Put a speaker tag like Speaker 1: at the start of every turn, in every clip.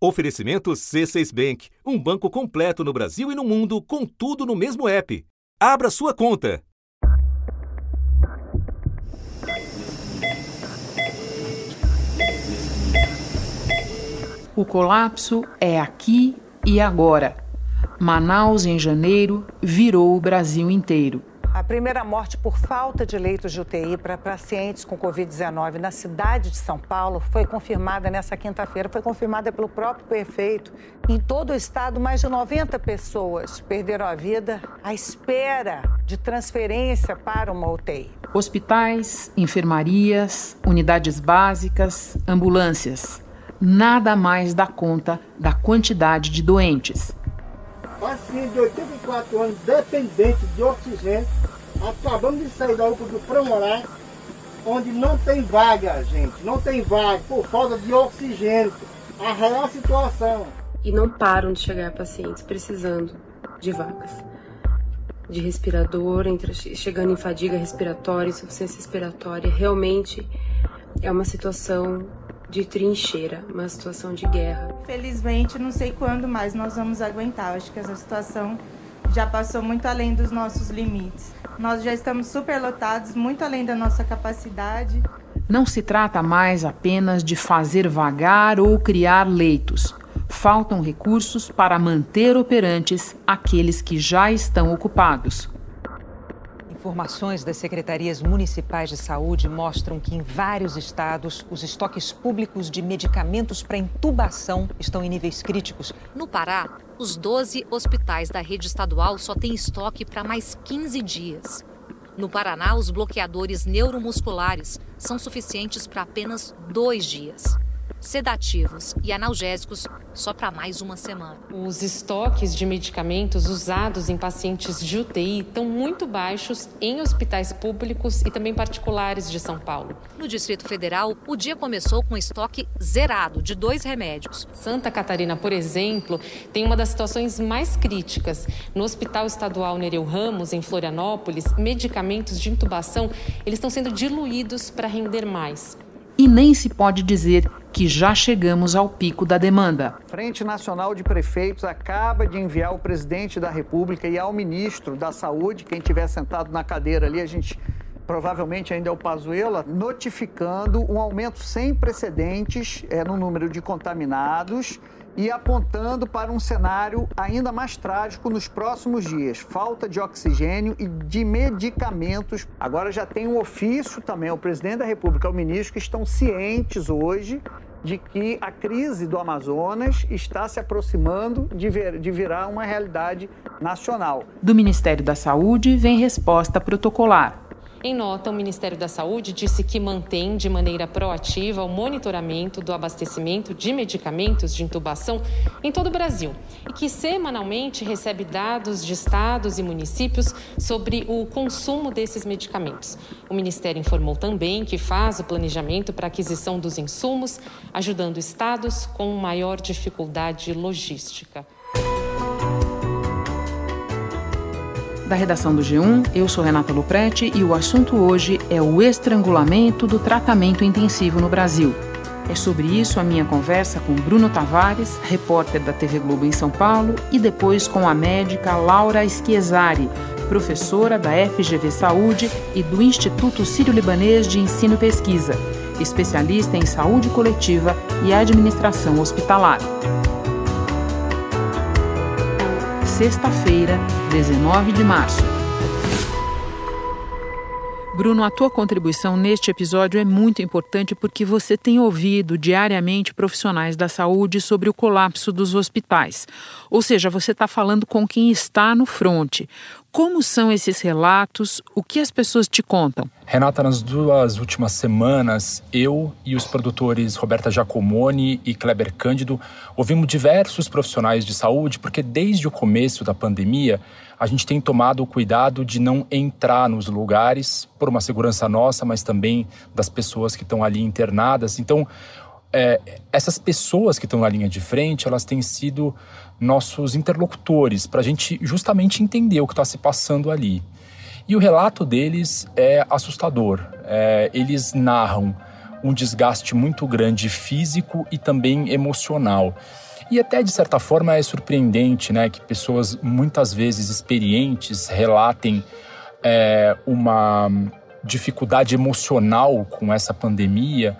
Speaker 1: Oferecimento C6 Bank, um banco completo no Brasil e no mundo, com tudo no mesmo app. Abra sua conta.
Speaker 2: O colapso é aqui e agora. Manaus, em janeiro, virou o Brasil inteiro.
Speaker 3: A primeira morte por falta de leitos de UTI para pacientes com Covid-19 na cidade de São Paulo foi confirmada nessa quinta-feira. Foi confirmada pelo próprio prefeito. Em todo o estado, mais de 90 pessoas perderam a vida à espera de transferência para uma UTI.
Speaker 2: Hospitais, enfermarias, unidades básicas, ambulâncias. Nada mais dá conta da quantidade de doentes
Speaker 4: paciente de 84 anos dependente de oxigênio, acabamos de sair da UPA do Promorá, onde não tem vaga, gente, não tem vaga por falta de oxigênio. A real situação.
Speaker 5: E não param de chegar pacientes precisando de vagas. De respirador, chegando em fadiga respiratória, insuficiência respiratória. Realmente é uma situação de trincheira, uma situação de guerra.
Speaker 6: Felizmente, não sei quando mais nós vamos aguentar. Acho que essa situação já passou muito além dos nossos limites. Nós já estamos superlotados, muito além da nossa capacidade.
Speaker 2: Não se trata mais apenas de fazer vagar ou criar leitos. Faltam recursos para manter operantes aqueles que já estão ocupados.
Speaker 7: Informações das secretarias municipais de saúde mostram que em vários estados os estoques públicos de medicamentos para intubação estão em níveis críticos.
Speaker 8: No Pará, os 12 hospitais da rede estadual só têm estoque para mais 15 dias. No Paraná, os bloqueadores neuromusculares são suficientes para apenas dois dias sedativos e analgésicos só para mais uma semana.
Speaker 5: Os estoques de medicamentos usados em pacientes de UTI estão muito baixos em hospitais públicos e também particulares de São Paulo.
Speaker 8: No Distrito Federal, o dia começou com estoque zerado de dois remédios.
Speaker 5: Santa Catarina, por exemplo, tem uma das situações mais críticas. No Hospital Estadual Nereu Ramos, em Florianópolis, medicamentos de intubação eles estão sendo diluídos para render mais
Speaker 2: e nem se pode dizer que já chegamos ao pico da demanda.
Speaker 9: Frente Nacional de Prefeitos acaba de enviar ao presidente da República e ao ministro da Saúde, quem tiver sentado na cadeira ali, a gente provavelmente ainda é o Pazuello, notificando um aumento sem precedentes é, no número de contaminados e apontando para um cenário ainda mais trágico nos próximos dias: falta de oxigênio e de medicamentos. Agora já tem um ofício também ao presidente da República, ao ministro, que estão cientes hoje de que a crise do Amazonas está se aproximando de, ver, de virar uma realidade nacional.
Speaker 2: Do Ministério da Saúde vem resposta protocolar.
Speaker 5: Em nota, o Ministério da Saúde disse que mantém de maneira proativa o monitoramento do abastecimento de medicamentos de intubação em todo o Brasil e que semanalmente recebe dados de estados e municípios sobre o consumo desses medicamentos. O Ministério informou também que faz o planejamento para aquisição dos insumos, ajudando estados com maior dificuldade logística.
Speaker 2: Da redação do G1. Eu sou Renata Luprete e o assunto hoje é o estrangulamento do tratamento intensivo no Brasil. É sobre isso a minha conversa com Bruno Tavares, repórter da TV Globo em São Paulo, e depois com a médica Laura Schiesari, professora da FGV Saúde e do Instituto Sírio-Libanês de Ensino e Pesquisa, especialista em saúde coletiva e administração hospitalar sexta-feira, 19 de março. Bruno, a tua contribuição neste episódio é muito importante porque você tem ouvido diariamente profissionais da saúde sobre o colapso dos hospitais. Ou seja, você está falando com quem está no fronte. Como são esses relatos? O que as pessoas te contam?
Speaker 10: Renata, nas duas últimas semanas, eu e os produtores Roberta Giacomoni e Kleber Cândido ouvimos diversos profissionais de saúde, porque desde o começo da pandemia, a gente tem tomado o cuidado de não entrar nos lugares, por uma segurança nossa, mas também das pessoas que estão ali internadas. Então, é, essas pessoas que estão na linha de frente, elas têm sido nossos interlocutores para a gente justamente entender o que está se passando ali. E o relato deles é assustador. É, eles narram um desgaste muito grande físico e também emocional. E até de certa forma é surpreendente, né, que pessoas muitas vezes experientes relatem é, uma dificuldade emocional com essa pandemia.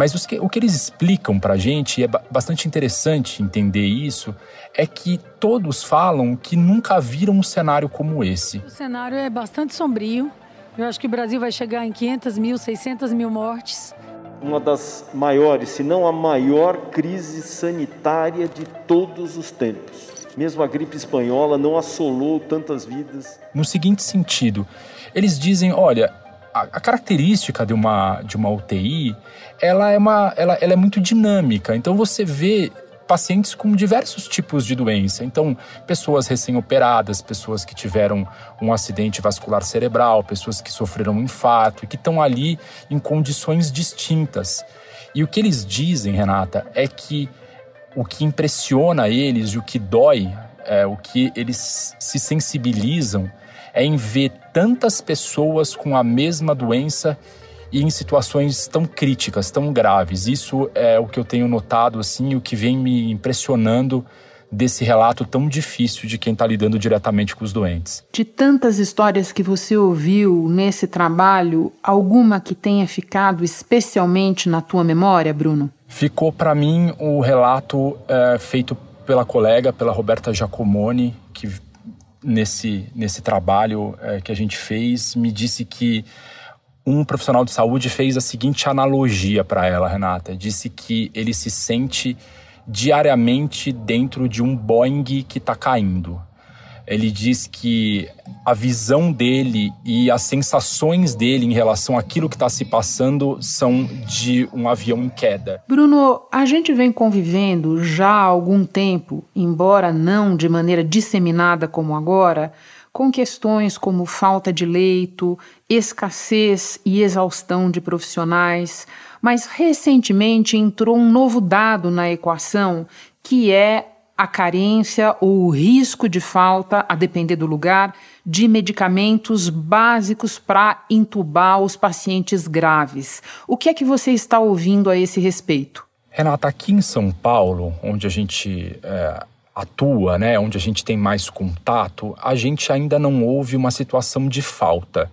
Speaker 10: Mas que, o que eles explicam para a gente, e é bastante interessante entender isso, é que todos falam que nunca viram um cenário como esse.
Speaker 11: O cenário é bastante sombrio. Eu acho que o Brasil vai chegar em 500 mil, 600 mil mortes
Speaker 12: uma das maiores, se não a maior crise sanitária de todos os tempos. Mesmo a gripe espanhola não assolou tantas vidas.
Speaker 10: No seguinte sentido, eles dizem, olha, a, a característica de uma, de uma UTI, ela é, uma, ela, ela é muito dinâmica. Então você vê pacientes com diversos tipos de doença. Então, pessoas recém-operadas, pessoas que tiveram um acidente vascular cerebral, pessoas que sofreram um infarto e que estão ali em condições distintas. E o que eles dizem, Renata, é que o que impressiona eles e o que dói, é, o que eles se sensibilizam, é em ver tantas pessoas com a mesma doença e em situações tão críticas, tão graves. Isso é o que eu tenho notado, assim, o que vem me impressionando desse relato tão difícil de quem está lidando diretamente com os doentes.
Speaker 2: De tantas histórias que você ouviu nesse trabalho, alguma que tenha ficado especialmente na tua memória, Bruno?
Speaker 10: Ficou para mim o relato é, feito pela colega, pela Roberta Giacomoni, que nesse, nesse trabalho é, que a gente fez me disse que um profissional de saúde fez a seguinte analogia para ela, Renata. Disse que ele se sente diariamente dentro de um Boeing que está caindo. Ele diz que a visão dele e as sensações dele em relação àquilo que está se passando são de um avião em queda.
Speaker 2: Bruno, a gente vem convivendo já há algum tempo, embora não de maneira disseminada como agora, com questões como falta de leito, escassez e exaustão de profissionais, mas recentemente entrou um novo dado na equação que é a carência ou o risco de falta, a depender do lugar, de medicamentos básicos para intubar os pacientes graves. O que é que você está ouvindo a esse respeito?
Speaker 10: Renata, aqui em São Paulo, onde a gente é, atua, né, onde a gente tem mais contato, a gente ainda não houve uma situação de falta,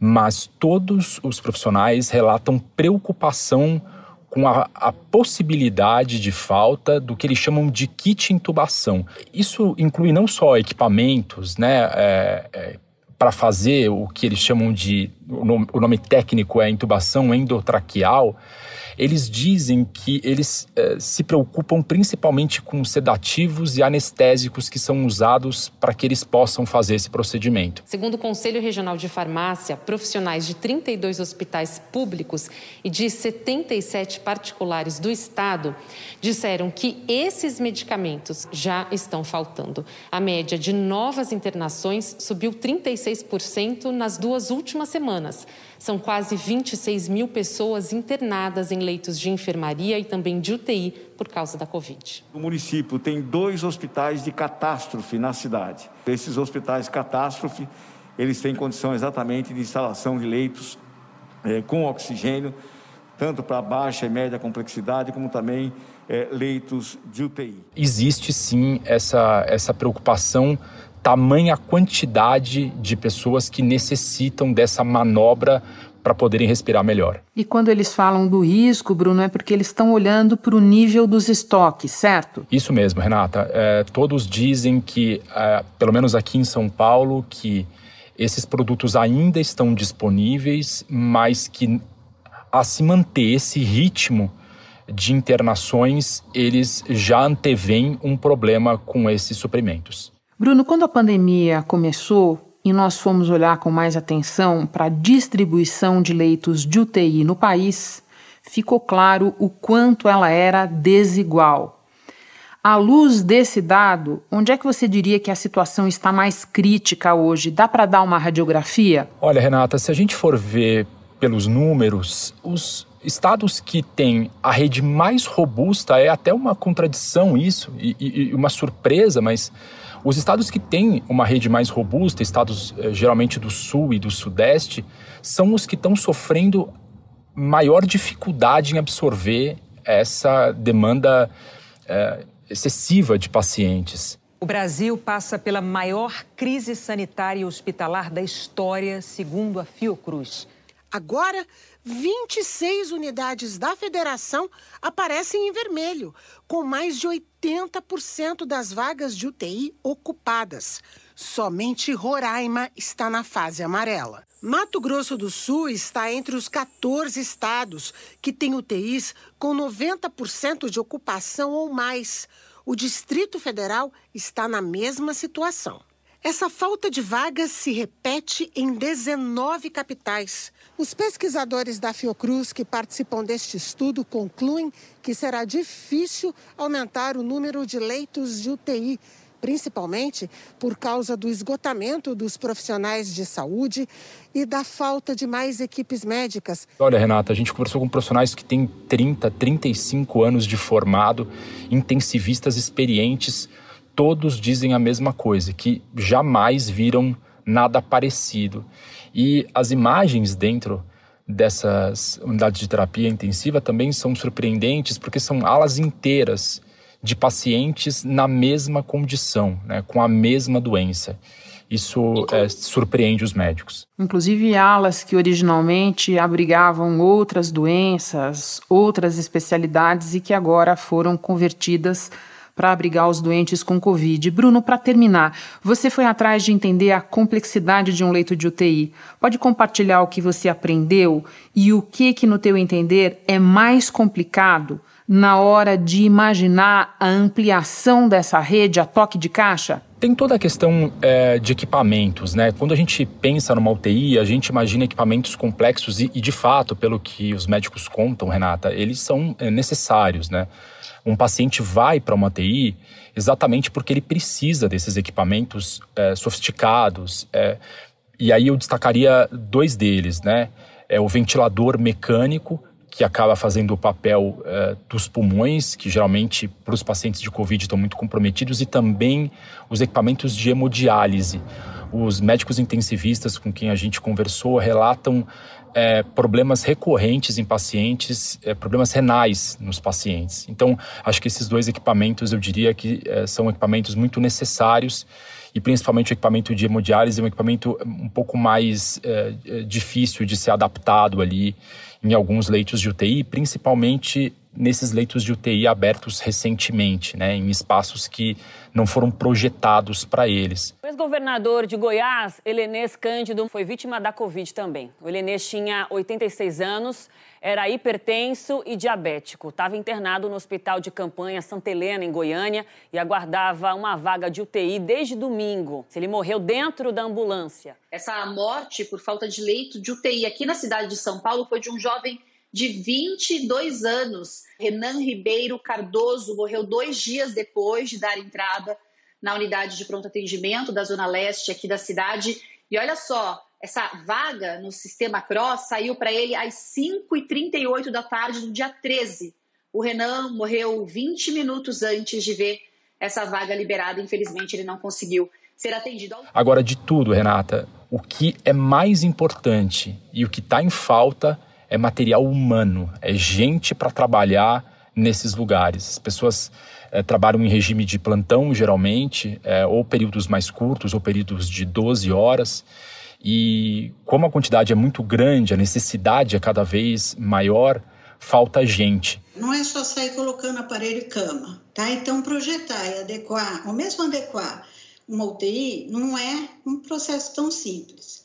Speaker 10: mas todos os profissionais relatam preocupação com a, a, possibilidade de falta do que eles chamam de kit intubação. Isso inclui não só equipamentos, né, é, é, para fazer o que eles chamam de, o nome, o nome técnico é intubação endotraqueal, eles dizem que eles eh, se preocupam principalmente com sedativos e anestésicos que são usados para que eles possam fazer esse procedimento.
Speaker 5: Segundo o Conselho Regional de Farmácia, profissionais de 32 hospitais públicos e de 77 particulares do estado disseram que esses medicamentos já estão faltando. A média de novas internações subiu 36% nas duas últimas semanas. São quase 26 mil pessoas internadas em leitos de enfermaria e também de UTI por causa da Covid.
Speaker 13: O município tem dois hospitais de catástrofe na cidade. Esses hospitais catástrofe, eles têm condição exatamente de instalação de leitos é, com oxigênio, tanto para baixa e média complexidade, como também é, leitos de UTI.
Speaker 10: Existe sim essa, essa preocupação tamanha quantidade de pessoas que necessitam dessa manobra para poderem respirar melhor.
Speaker 2: E quando eles falam do risco, Bruno, é porque eles estão olhando para o nível dos estoques, certo?
Speaker 10: Isso mesmo, Renata. É, todos dizem que, é, pelo menos aqui em São Paulo, que esses produtos ainda estão disponíveis, mas que a se manter esse ritmo de internações, eles já antevêm um problema com esses suprimentos.
Speaker 2: Bruno, quando a pandemia começou e nós fomos olhar com mais atenção para a distribuição de leitos de UTI no país, ficou claro o quanto ela era desigual. À luz desse dado, onde é que você diria que a situação está mais crítica hoje? Dá para dar uma radiografia?
Speaker 10: Olha, Renata, se a gente for ver pelos números, os estados que têm a rede mais robusta é até uma contradição isso e, e, uma surpresa, mas os estados que têm uma rede mais robusta, estados eh, geralmente do sul e do sudeste, são os que estão sofrendo maior dificuldade em absorver essa demanda é, excessiva de pacientes.
Speaker 7: O Brasil passa pela maior crise sanitária e hospitalar da história, segundo a Fiocruz.
Speaker 14: Agora, 26 unidades da federação aparecem em vermelho, com mais de 80% das vagas de UTI ocupadas. Somente Roraima está na fase amarela. Mato Grosso do Sul está entre os 14 estados que têm UTIs com 90% de ocupação ou mais. O Distrito Federal está na mesma situação. Essa falta de vagas se repete em 19 capitais. Os pesquisadores da Fiocruz que participam deste estudo concluem que será difícil aumentar o número de leitos de UTI, principalmente por causa do esgotamento dos profissionais de saúde e da falta de mais equipes médicas.
Speaker 10: Olha, Renata, a gente conversou com profissionais que têm 30, 35 anos de formado, intensivistas experientes, todos dizem a mesma coisa, que jamais viram nada parecido. E as imagens dentro dessas unidades de terapia intensiva também são surpreendentes porque são alas inteiras de pacientes na mesma condição, né, com a mesma doença. Isso é, surpreende os médicos.
Speaker 2: Inclusive alas que originalmente abrigavam outras doenças, outras especialidades e que agora foram convertidas para abrigar os doentes com Covid. Bruno, para terminar, você foi atrás de entender a complexidade de um leito de UTI. Pode compartilhar o que você aprendeu e o que, que no teu entender, é mais complicado na hora de imaginar a ampliação dessa rede a toque de caixa?
Speaker 10: Tem toda a questão é, de equipamentos, né? Quando a gente pensa numa UTI, a gente imagina equipamentos complexos e, e de fato, pelo que os médicos contam, Renata, eles são é, necessários, né? Um paciente vai para uma TI exatamente porque ele precisa desses equipamentos é, sofisticados. É, e aí eu destacaria dois deles, né? É o ventilador mecânico, que acaba fazendo o papel é, dos pulmões, que geralmente para os pacientes de Covid estão muito comprometidos, e também os equipamentos de hemodiálise. Os médicos intensivistas com quem a gente conversou relatam é, problemas recorrentes em pacientes, é, problemas renais nos pacientes. Então, acho que esses dois equipamentos, eu diria que é, são equipamentos muito necessários e principalmente o equipamento de hemodiálise é um equipamento um pouco mais é, é, difícil de ser adaptado ali em alguns leitos de UTI, principalmente nesses leitos de UTI abertos recentemente, né, em espaços que não foram projetados para eles.
Speaker 15: O ex-governador de Goiás, Helenês Cândido, foi vítima da Covid também. O Helenês tinha 86 anos, era hipertenso e diabético. Estava internado no hospital de campanha Santa Helena, em Goiânia, e aguardava uma vaga de UTI desde domingo. Ele morreu dentro da ambulância.
Speaker 16: Essa morte por falta de leito de UTI aqui na cidade de São Paulo foi de um jovem de 22 anos. Renan Ribeiro Cardoso morreu dois dias depois de dar entrada na unidade de pronto atendimento da Zona Leste aqui da cidade. E olha só, essa vaga no sistema Cross saiu para ele às 5h38 da tarde do dia 13. O Renan morreu 20 minutos antes de ver essa vaga liberada. Infelizmente, ele não conseguiu ser atendido.
Speaker 10: Agora, de tudo, Renata, o que é mais importante e o que está em falta é material humano, é gente para trabalhar nesses lugares. As pessoas é, trabalham em regime de plantão, geralmente, é, ou períodos mais curtos, ou períodos de 12 horas. E como a quantidade é muito grande, a necessidade é cada vez maior, falta gente.
Speaker 17: Não é só sair colocando aparelho e cama, tá? Então projetar e adequar, ou mesmo adequar uma UTI, não é um processo tão simples.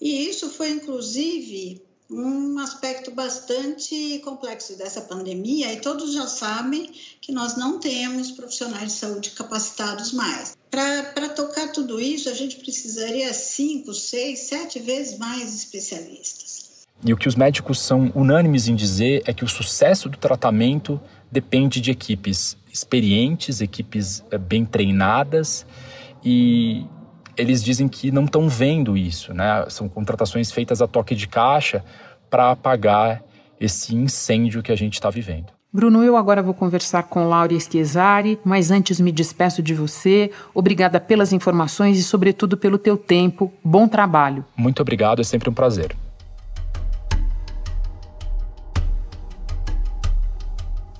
Speaker 17: E isso foi inclusive um aspecto bastante complexo dessa pandemia e todos já sabem que nós não temos profissionais de saúde capacitados mais. Para tocar tudo isso, a gente precisaria cinco, seis, sete vezes mais especialistas.
Speaker 10: E o que os médicos são unânimes em dizer é que o sucesso do tratamento depende de equipes experientes, equipes eh, bem treinadas e eles dizem que não estão vendo isso, né? São contratações feitas a toque de caixa para apagar esse incêndio que a gente está vivendo.
Speaker 2: Bruno, eu agora vou conversar com Laura Esquezari, mas antes me despeço de você. Obrigada pelas informações e, sobretudo, pelo teu tempo. Bom trabalho.
Speaker 10: Muito obrigado, é sempre um prazer.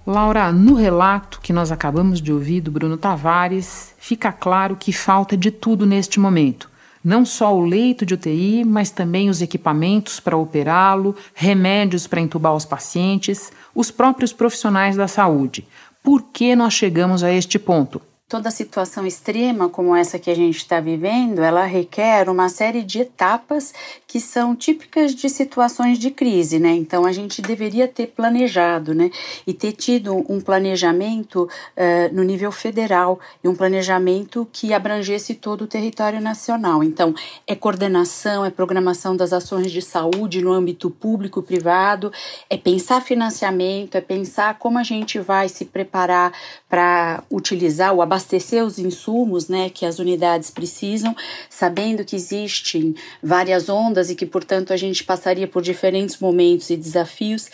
Speaker 2: Laura, no relato que nós acabamos de ouvir do Bruno Tavares, fica claro que falta de tudo neste momento. Não só o leito de UTI, mas também os equipamentos para operá-lo, remédios para entubar os pacientes, os próprios profissionais da saúde. Por que nós chegamos a este ponto?
Speaker 18: toda situação extrema como essa que a gente está vivendo, ela requer uma série de etapas que são típicas de situações de crise, né? Então a gente deveria ter planejado, né? E ter tido um planejamento uh, no nível federal e um planejamento que abrangesse todo o território nacional. Então é coordenação, é programação das ações de saúde no âmbito público e privado, é pensar financiamento, é pensar como a gente vai se preparar para utilizar o abastecimento abastecer os insumos né, que as unidades precisam, sabendo que existem várias ondas e que, portanto, a gente passaria por diferentes momentos e desafios,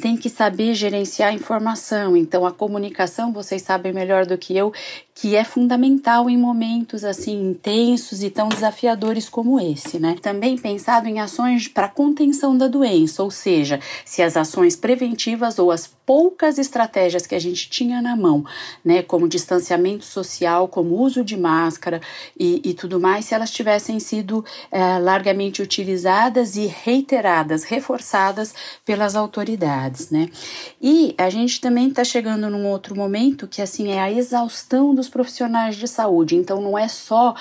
Speaker 18: tem que saber gerenciar a informação. Então, a comunicação, vocês sabem melhor do que eu, que é fundamental em momentos assim intensos e tão desafiadores como esse, né? Também pensado em ações para contenção da doença, ou seja, se as ações preventivas ou as poucas estratégias que a gente tinha na mão, né, como distanciamento social, como uso de máscara e, e tudo mais, se elas tivessem sido é, largamente utilizadas e reiteradas, reforçadas pelas autoridades, né? E a gente também está chegando num outro momento que assim é a exaustão dos profissionais de saúde. Então não é só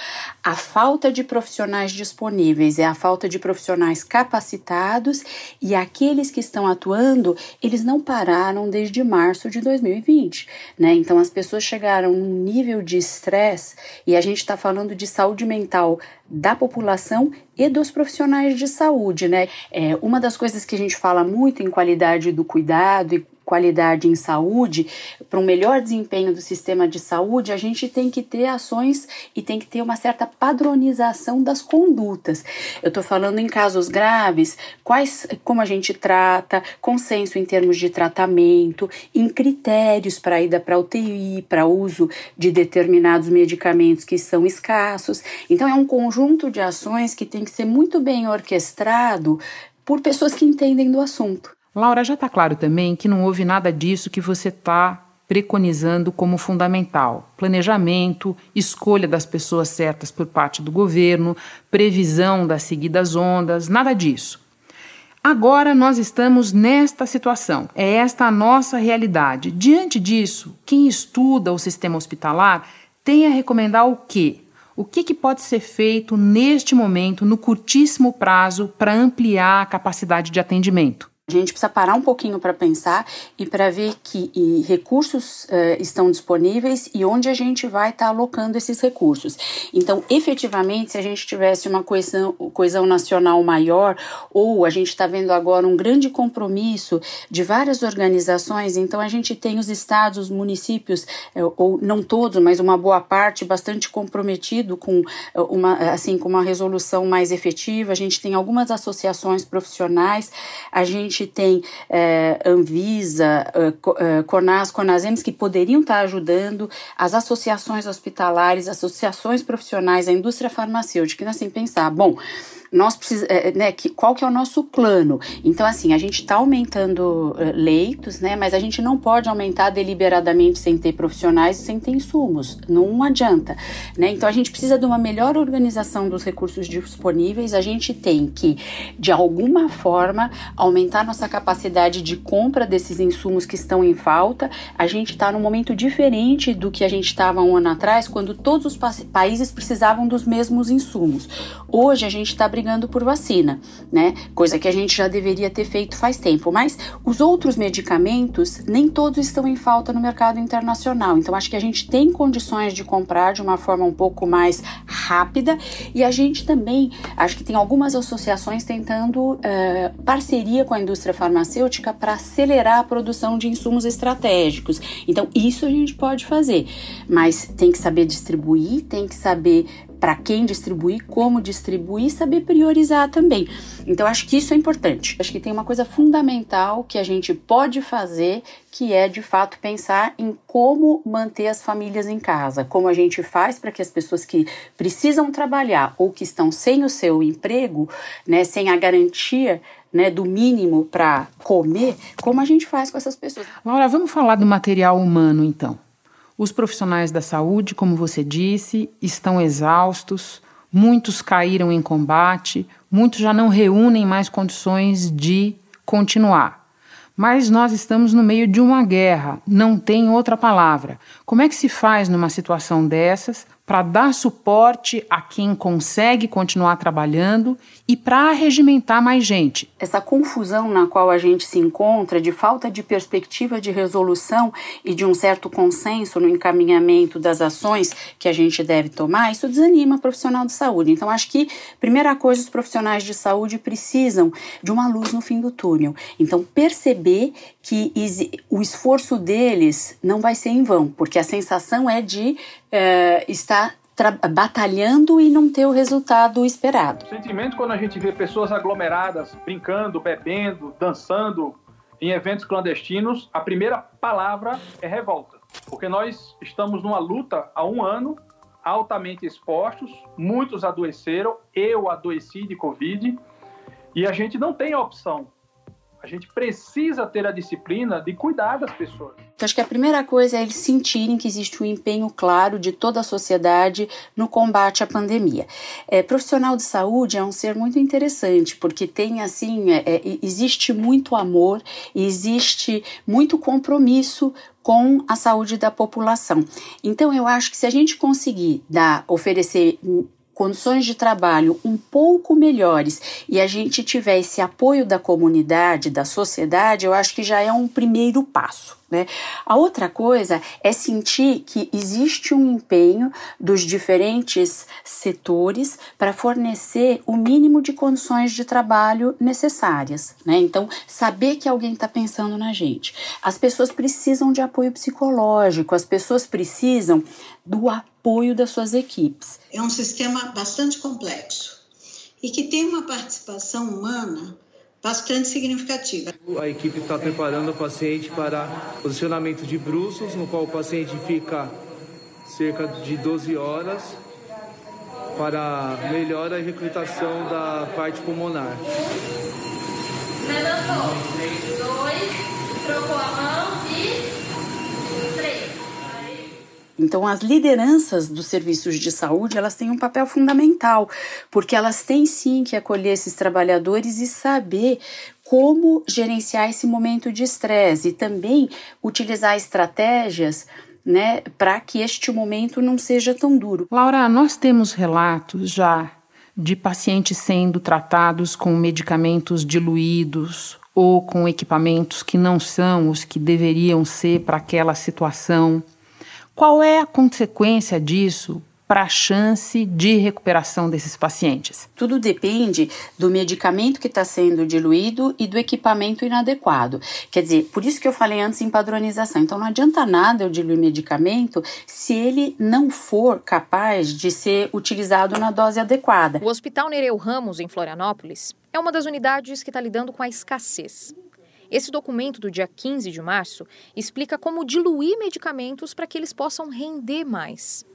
Speaker 18: a falta de profissionais disponíveis, é a falta de profissionais capacitados e aqueles que estão atuando, eles não pararam desde março de 2020, né? Então as pessoas chegaram num nível de estresse e a gente está falando de saúde mental da população e dos profissionais de saúde, né? É, uma das coisas que a gente fala muito em qualidade do cuidado e qualidade em saúde, para um melhor desempenho do sistema de saúde, a gente tem que ter ações e tem que ter uma certa padronização das condutas. Eu estou falando em casos graves, quais, como a gente trata, consenso em termos de tratamento, em critérios para ida para UTI, para uso de determinados medicamentos que são escassos. Então é um conjunto de ações que tem que ser muito bem orquestrado por pessoas que entendem do assunto.
Speaker 2: Laura, já está claro também que não houve nada disso que você está preconizando como fundamental: planejamento, escolha das pessoas certas por parte do governo, previsão das seguidas ondas, nada disso. Agora nós estamos nesta situação, é esta a nossa realidade. Diante disso, quem estuda o sistema hospitalar tem a recomendar o quê? O que, que pode ser feito neste momento, no curtíssimo prazo, para ampliar a capacidade de atendimento?
Speaker 18: A gente precisa parar um pouquinho para pensar e para ver que recursos uh, estão disponíveis e onde a gente vai estar tá alocando esses recursos. Então, efetivamente, se a gente tivesse uma coesão, coesão nacional maior, ou a gente está vendo agora um grande compromisso de várias organizações, então a gente tem os estados, os municípios, uh, ou não todos, mas uma boa parte, bastante comprometido com uh, uma, assim, com uma resolução mais efetiva. A gente tem algumas associações profissionais, a gente gente tem é, Anvisa, é, Conas, Conasems que poderiam estar ajudando, as associações hospitalares, associações profissionais, a indústria farmacêutica, assim, pensar, bom, nós precisamos, é, né, que, qual que é o nosso plano? Então, assim, a gente está aumentando uh, leitos, né, mas a gente não pode aumentar deliberadamente sem ter profissionais e sem ter insumos, não adianta, né? Então, a gente precisa de uma melhor organização dos recursos disponíveis, a gente tem que, de alguma forma, aumentar nossa capacidade de compra desses insumos que estão em falta, a gente está num momento diferente do que a gente estava um ano atrás, quando todos os pa países precisavam dos mesmos insumos. Hoje, a gente está brigando por vacina, né? Coisa que a gente já deveria ter feito faz tempo. Mas os outros medicamentos, nem todos estão em falta no mercado internacional. Então, acho que a gente tem condições de comprar de uma forma um pouco mais rápida e a gente também, acho que tem algumas associações tentando uh, parceria com a indústria farmacêutica para acelerar a produção de insumos estratégicos. Então, isso a gente pode fazer, mas tem que saber distribuir, tem que saber para quem distribuir, como distribuir, saber priorizar também. Então acho que isso é importante. Acho que tem uma coisa fundamental que a gente pode fazer, que é de fato pensar em como manter as famílias em casa, como a gente faz para que as pessoas que precisam trabalhar ou que estão sem o seu emprego, né, sem a garantia né, do mínimo para comer, como a gente faz com essas pessoas.
Speaker 2: Laura, vamos falar do material humano então. Os profissionais da saúde, como você disse, estão exaustos, muitos caíram em combate, muitos já não reúnem mais condições de continuar. Mas nós estamos no meio de uma guerra, não tem outra palavra. Como é que se faz numa situação dessas para dar suporte a quem consegue continuar trabalhando e para arregimentar mais gente.
Speaker 18: Essa confusão na qual a gente se encontra, de falta de perspectiva de resolução e de um certo consenso no encaminhamento das ações que a gente deve tomar, isso desanima o profissional de saúde. Então, acho que, primeira coisa, os profissionais de saúde precisam de uma luz no fim do túnel. Então, perceber que o esforço deles não vai ser em vão, porque a sensação é de é, estar batalhando e não ter o resultado esperado.
Speaker 19: O sentimento quando a gente vê pessoas aglomeradas, brincando, bebendo, dançando em eventos clandestinos, a primeira palavra é revolta. Porque nós estamos numa luta há um ano, altamente expostos, muitos adoeceram, eu adoeci de Covid, e a gente não tem opção a gente precisa ter a disciplina de cuidar das pessoas.
Speaker 18: Então, acho que a primeira coisa é eles sentirem que existe um empenho claro de toda a sociedade no combate à pandemia. É, profissional de saúde é um ser muito interessante, porque tem assim, é, é, existe muito amor, existe muito compromisso com a saúde da população. Então, eu acho que se a gente conseguir dar, oferecer condições de trabalho um pouco melhores e a gente tiver esse apoio da comunidade, da sociedade, eu acho que já é um primeiro passo. Né? A outra coisa é sentir que existe um empenho dos diferentes setores para fornecer o mínimo de condições de trabalho necessárias. Né? Então, saber que alguém está pensando na gente. As pessoas precisam de apoio psicológico, as pessoas precisam do apoio das suas equipes.
Speaker 17: É um sistema bastante complexo e que tem uma participação humana bastante significativa.
Speaker 20: A equipe está preparando o paciente para posicionamento de bruços, no qual o paciente fica cerca de 12 horas para melhor a recrutação da parte pulmonar.
Speaker 21: Levantou. Dois, trocou a mão e.
Speaker 18: Então, as lideranças dos serviços de saúde, elas têm um papel fundamental, porque elas têm sim que acolher esses trabalhadores e saber como gerenciar esse momento de estresse e também utilizar estratégias né, para que este momento não seja tão duro.
Speaker 2: Laura, nós temos relatos já de pacientes sendo tratados com medicamentos diluídos ou com equipamentos que não são os que deveriam ser para aquela situação. Qual é a consequência disso para a chance de recuperação desses pacientes?
Speaker 18: Tudo depende do medicamento que está sendo diluído e do equipamento inadequado. Quer dizer, por isso que eu falei antes em padronização. Então não adianta nada eu diluir medicamento se ele não for capaz de ser utilizado na dose adequada.
Speaker 22: O Hospital Nereu Ramos, em Florianópolis, é uma das unidades que está lidando com a escassez. Esse documento do dia 15 de março explica como diluir medicamentos para que eles possam render mais.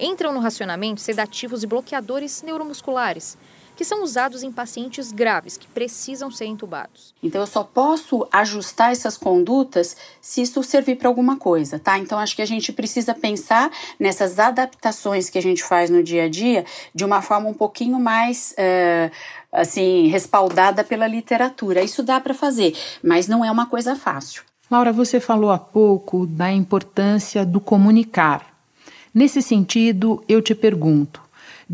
Speaker 22: Entram no racionamento sedativos e bloqueadores neuromusculares, que são usados em pacientes graves que precisam ser entubados.
Speaker 18: Então eu só posso ajustar essas condutas se isso servir para alguma coisa, tá? Então acho que a gente precisa pensar nessas adaptações que a gente faz no dia a dia de uma forma um pouquinho mais uh, assim, respaldada pela literatura. Isso dá para fazer, mas não é uma coisa fácil.
Speaker 2: Laura, você falou há pouco da importância do comunicar. Nesse sentido, eu te pergunto: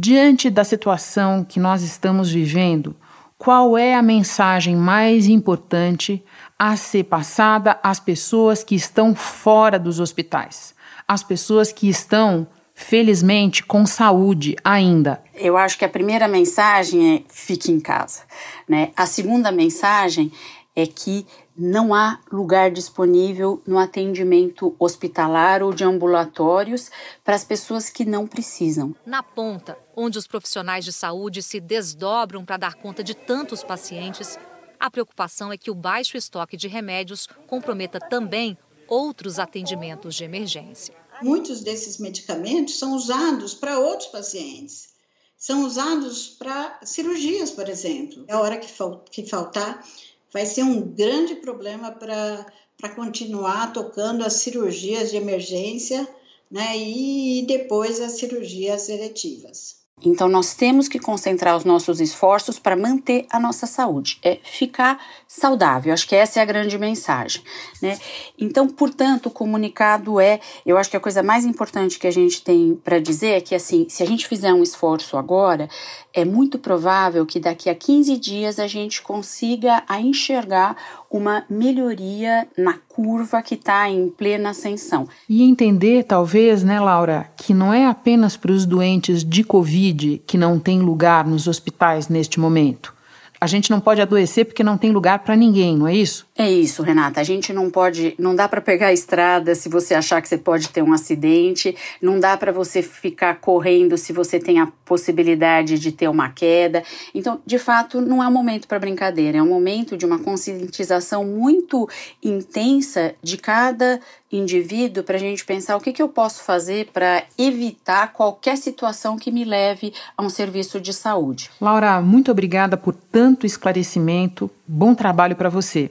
Speaker 2: diante da situação que nós estamos vivendo, qual é a mensagem mais importante a ser passada às pessoas que estão fora dos hospitais? As pessoas que estão felizmente com saúde ainda.
Speaker 18: Eu acho que a primeira mensagem é fique em casa, né? A segunda mensagem é que não há lugar disponível no atendimento hospitalar ou de ambulatórios para as pessoas que não precisam.
Speaker 8: Na ponta, onde os profissionais de saúde se desdobram para dar conta de tantos pacientes, a preocupação é que o baixo estoque de remédios comprometa também outros atendimentos de emergência.
Speaker 17: Muitos desses medicamentos são usados para outros pacientes. São usados para cirurgias, por exemplo. É a hora que, fal que faltar, vai ser um grande problema para continuar tocando as cirurgias de emergência né, e depois as cirurgias eletivas.
Speaker 18: Então, nós temos que concentrar os nossos esforços para manter a nossa saúde, é ficar saudável. Acho que essa é a grande mensagem, né? Então, portanto, o comunicado é, eu acho que a coisa mais importante que a gente tem para dizer é que, assim, se a gente fizer um esforço agora, é muito provável que daqui a 15 dias a gente consiga a enxergar uma melhoria na curva que está em plena ascensão.
Speaker 2: E entender, talvez, né, Laura, que não é apenas para os doentes de Covid que não tem lugar nos hospitais neste momento a gente não pode adoecer porque não tem lugar para ninguém, não é isso?
Speaker 18: É isso, Renata. A gente não pode, não dá para pegar a estrada se você achar que você pode ter um acidente, não dá para você ficar correndo se você tem a possibilidade de ter uma queda. Então, de fato, não é um momento para brincadeira, é um momento de uma conscientização muito intensa de cada indivíduo para a gente pensar o que, que eu posso fazer para evitar qualquer situação que me leve a um serviço de saúde.
Speaker 2: Laura, muito obrigada por tanto esclarecimento. Bom trabalho para você.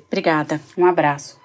Speaker 18: Um abraço.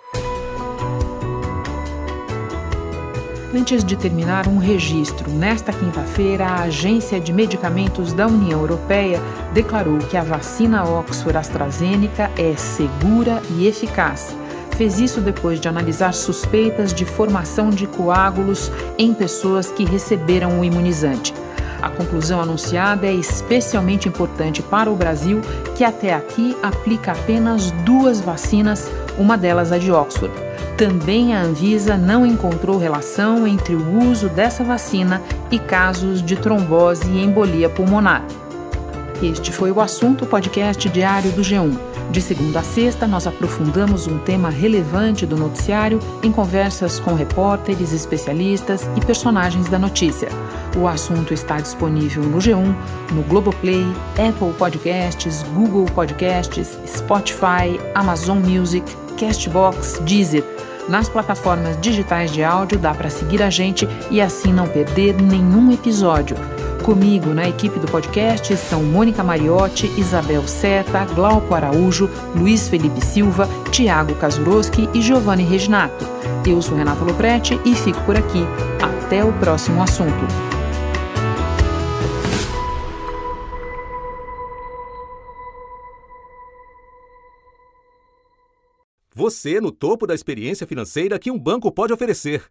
Speaker 2: Antes de terminar, um registro. Nesta quinta-feira, a Agência de Medicamentos da União Europeia declarou que a vacina Oxford AstraZeneca é segura e eficaz fez isso depois de analisar suspeitas de formação de coágulos em pessoas que receberam o imunizante. A conclusão anunciada é especialmente importante para o Brasil, que até aqui aplica apenas duas vacinas, uma delas a de Oxford. Também a Anvisa não encontrou relação entre o uso dessa vacina e casos de trombose e embolia pulmonar. Este foi o assunto podcast diário do G1. De segunda a sexta, nós aprofundamos um tema relevante do noticiário em conversas com repórteres, especialistas e personagens da notícia. O assunto está disponível no G1, no Globoplay, Apple Podcasts, Google Podcasts, Spotify, Amazon Music, Castbox, Deezer. Nas plataformas digitais de áudio dá para seguir a gente e assim não perder nenhum episódio. Comigo na equipe do podcast estão Mônica Mariotti, Isabel Seta, Glauco Araújo, Luiz Felipe Silva, Tiago Kazuroski e Giovanni Reginato. Eu sou Renata Loprete e fico por aqui. Até o próximo assunto.
Speaker 23: Você no topo da experiência financeira que um banco pode oferecer.